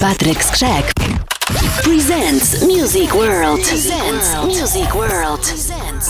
Patrick Skrzek presents Music World. Presents Music World. Presents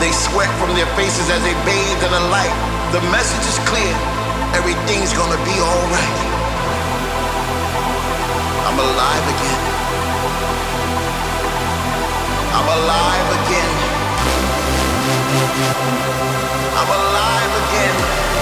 They sweat from their faces as they bathe in the light. The message is clear. Everything's gonna be alright. I'm alive again. I'm alive again. I'm alive again.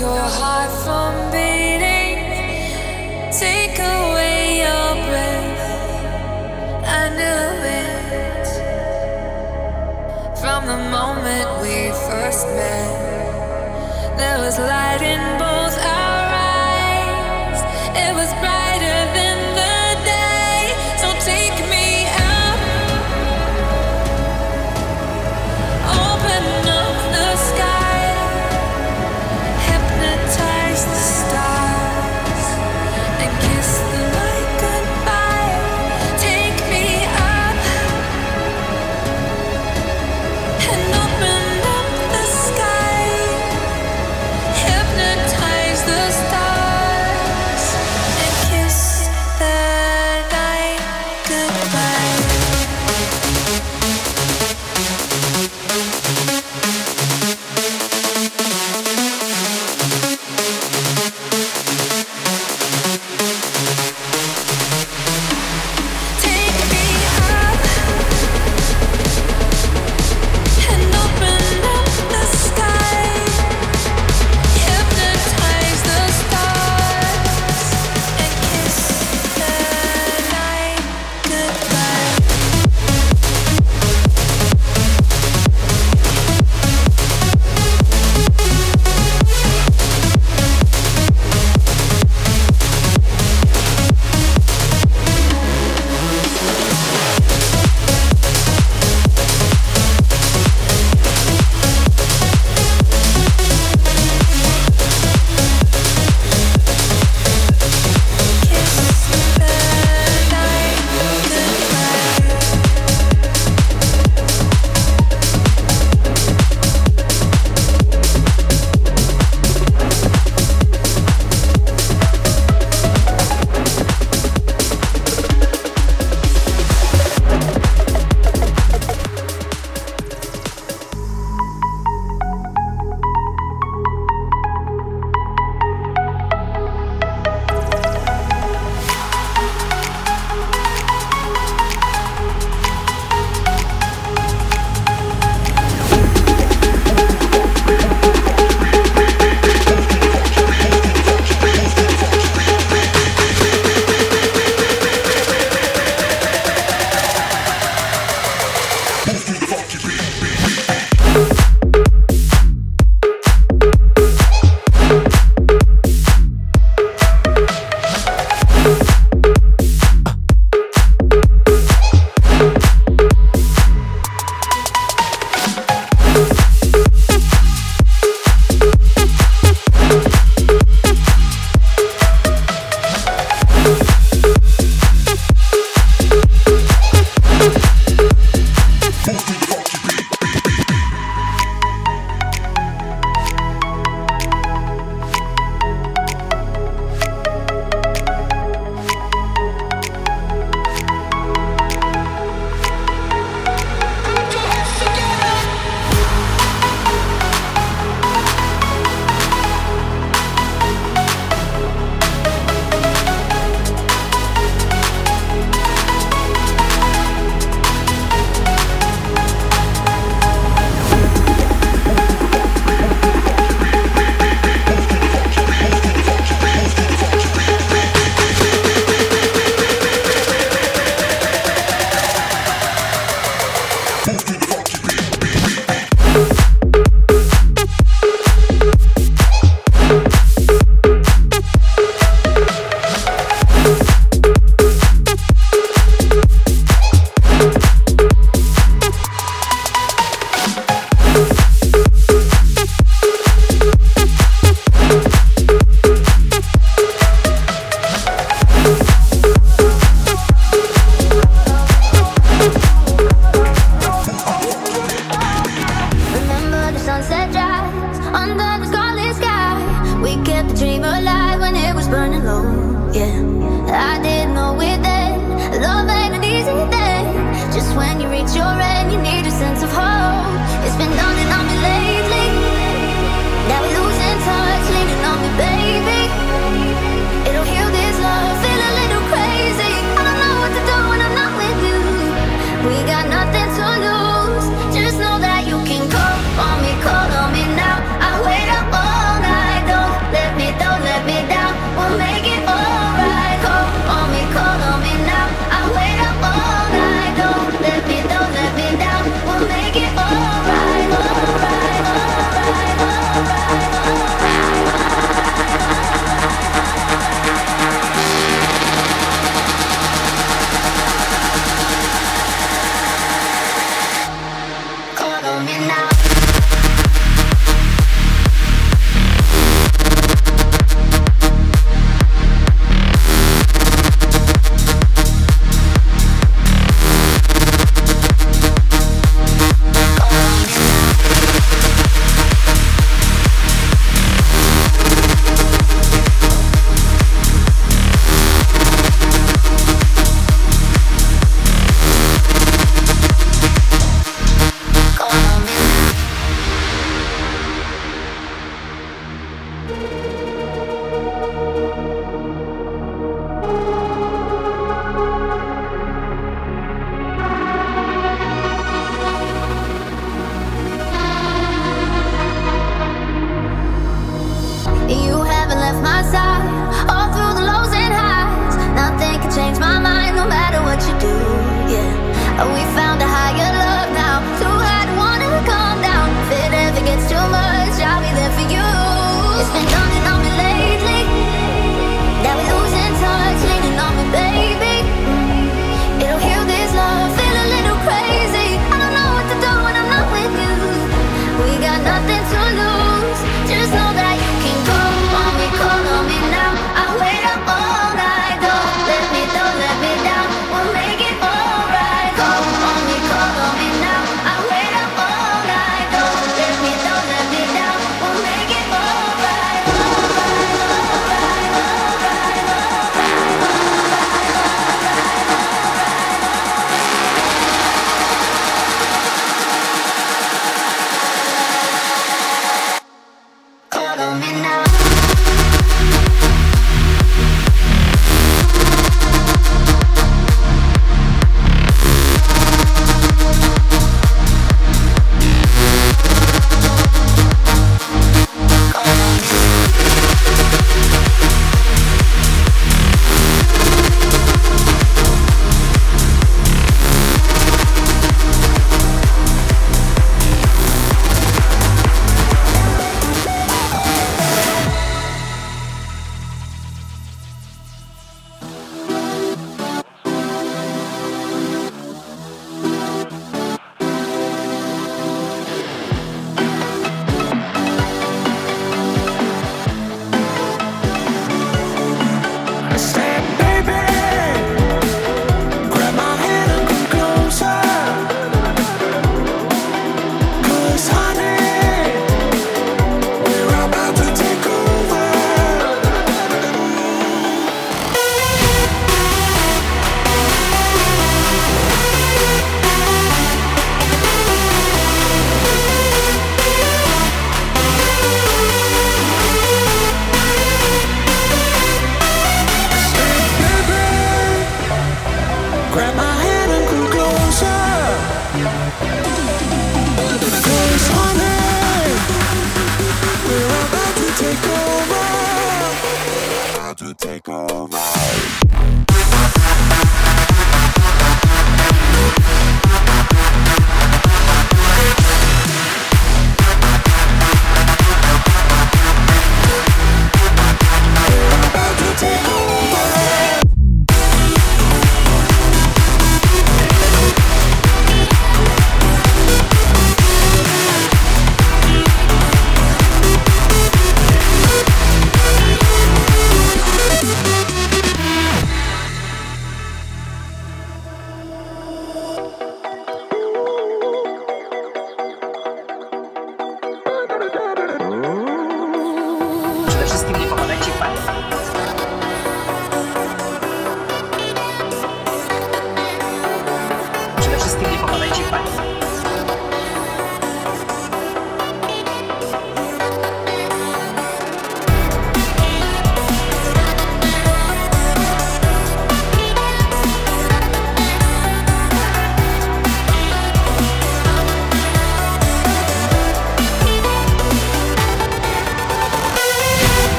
your heart from beating. Take away your breath. I knew it from the moment we first met. There was light in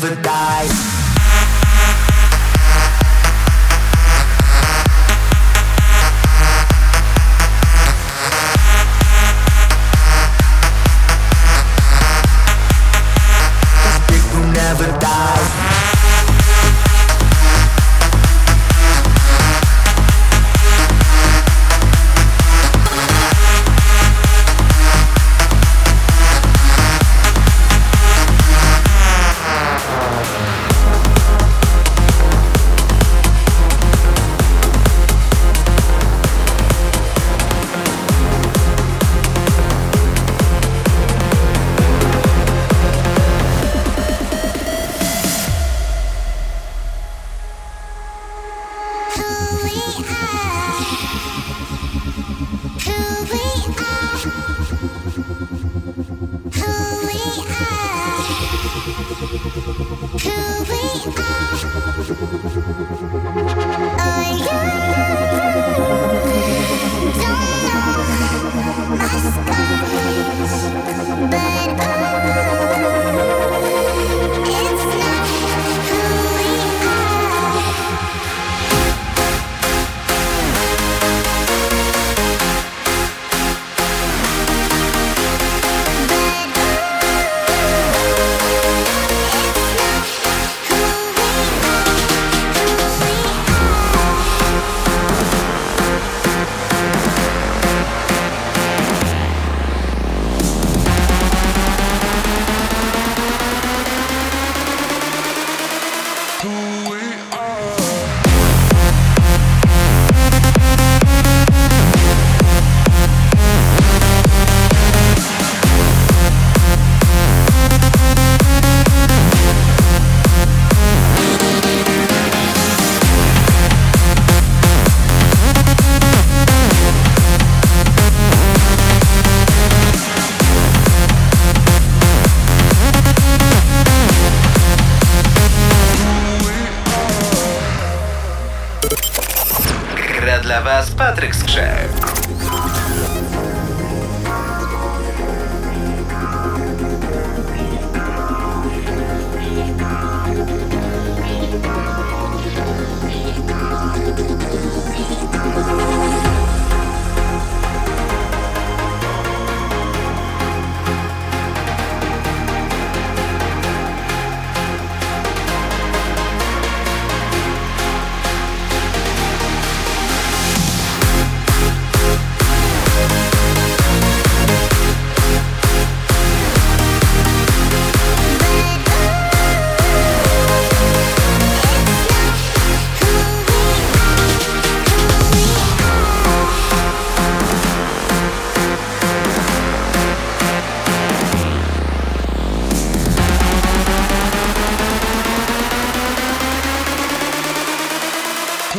Patryk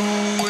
cool.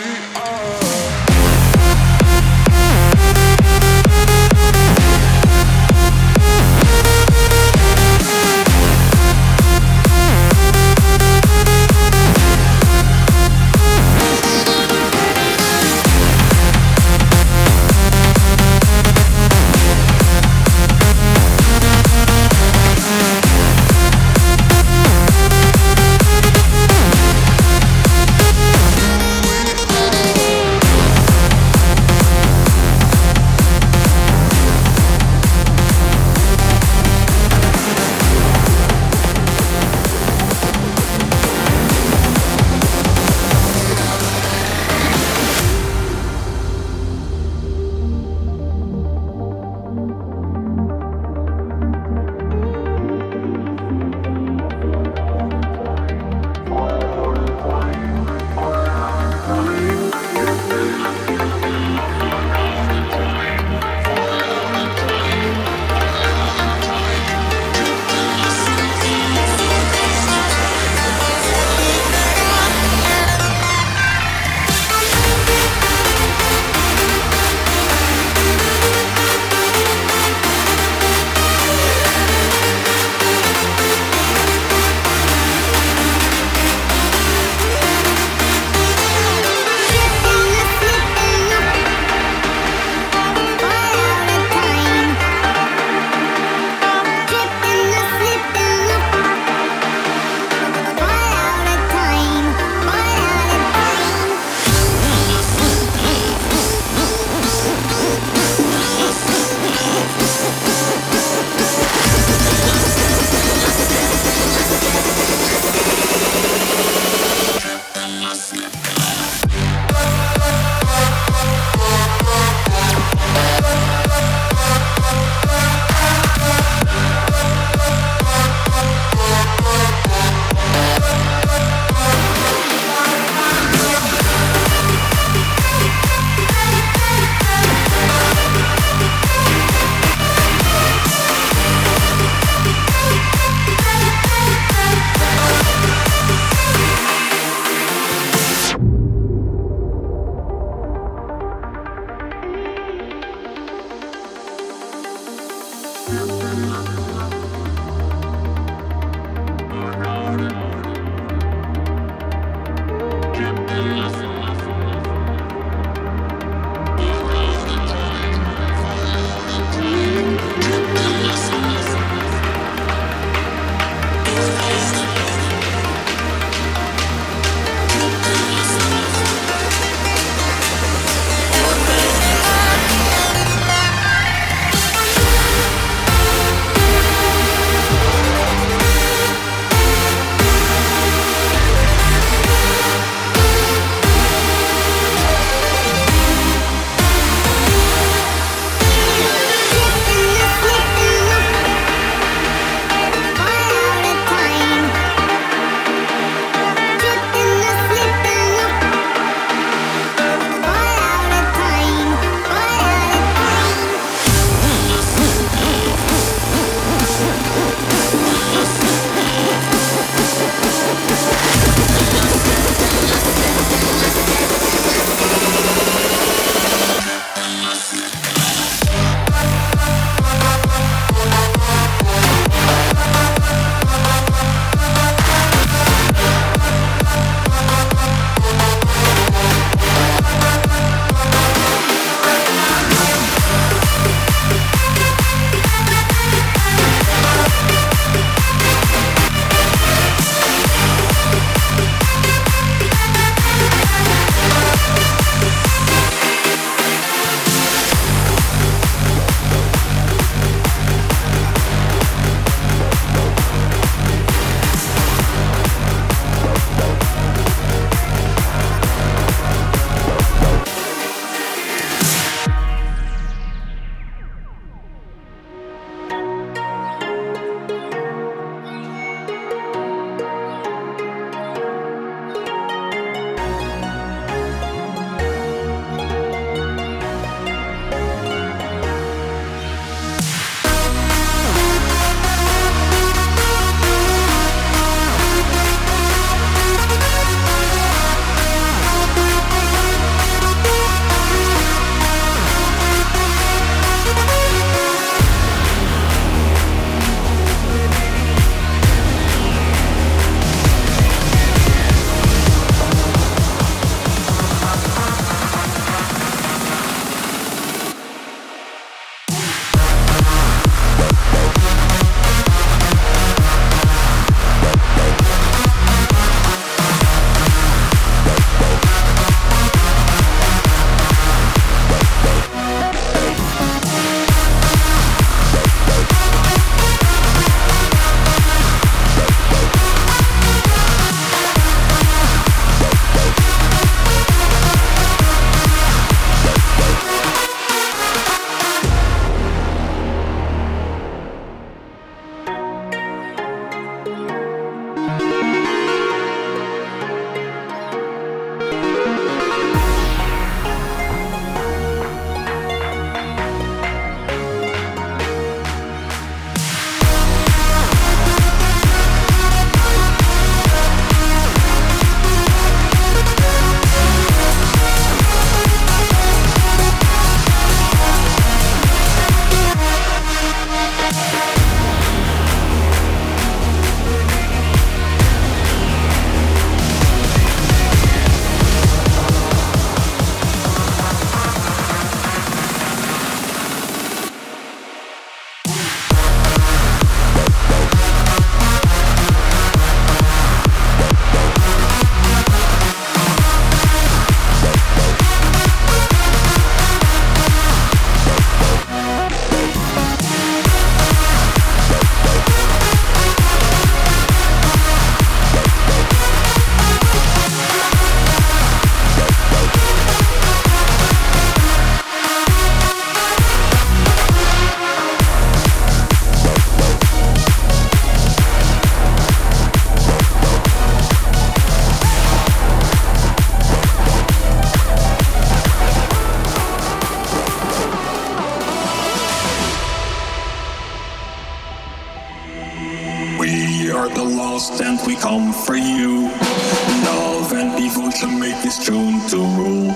is tuned to rule.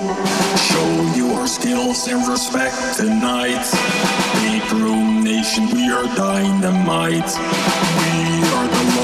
Show your skills and respect tonight. Big room nation, we are dynamite. We are the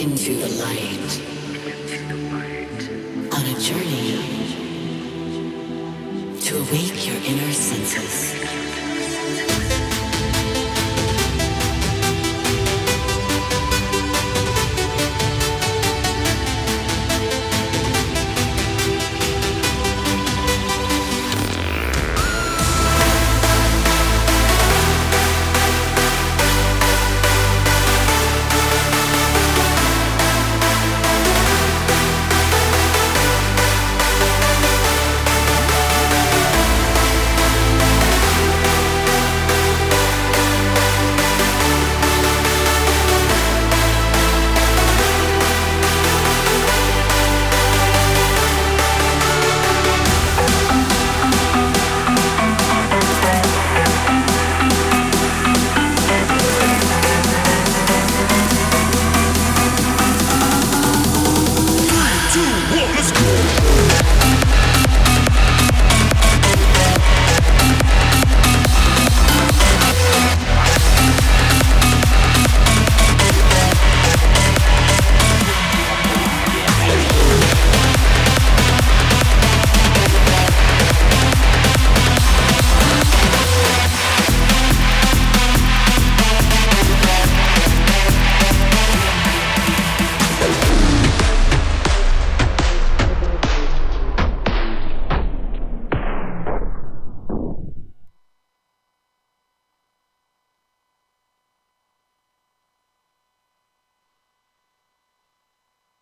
into the light on a journey to awake your inner senses.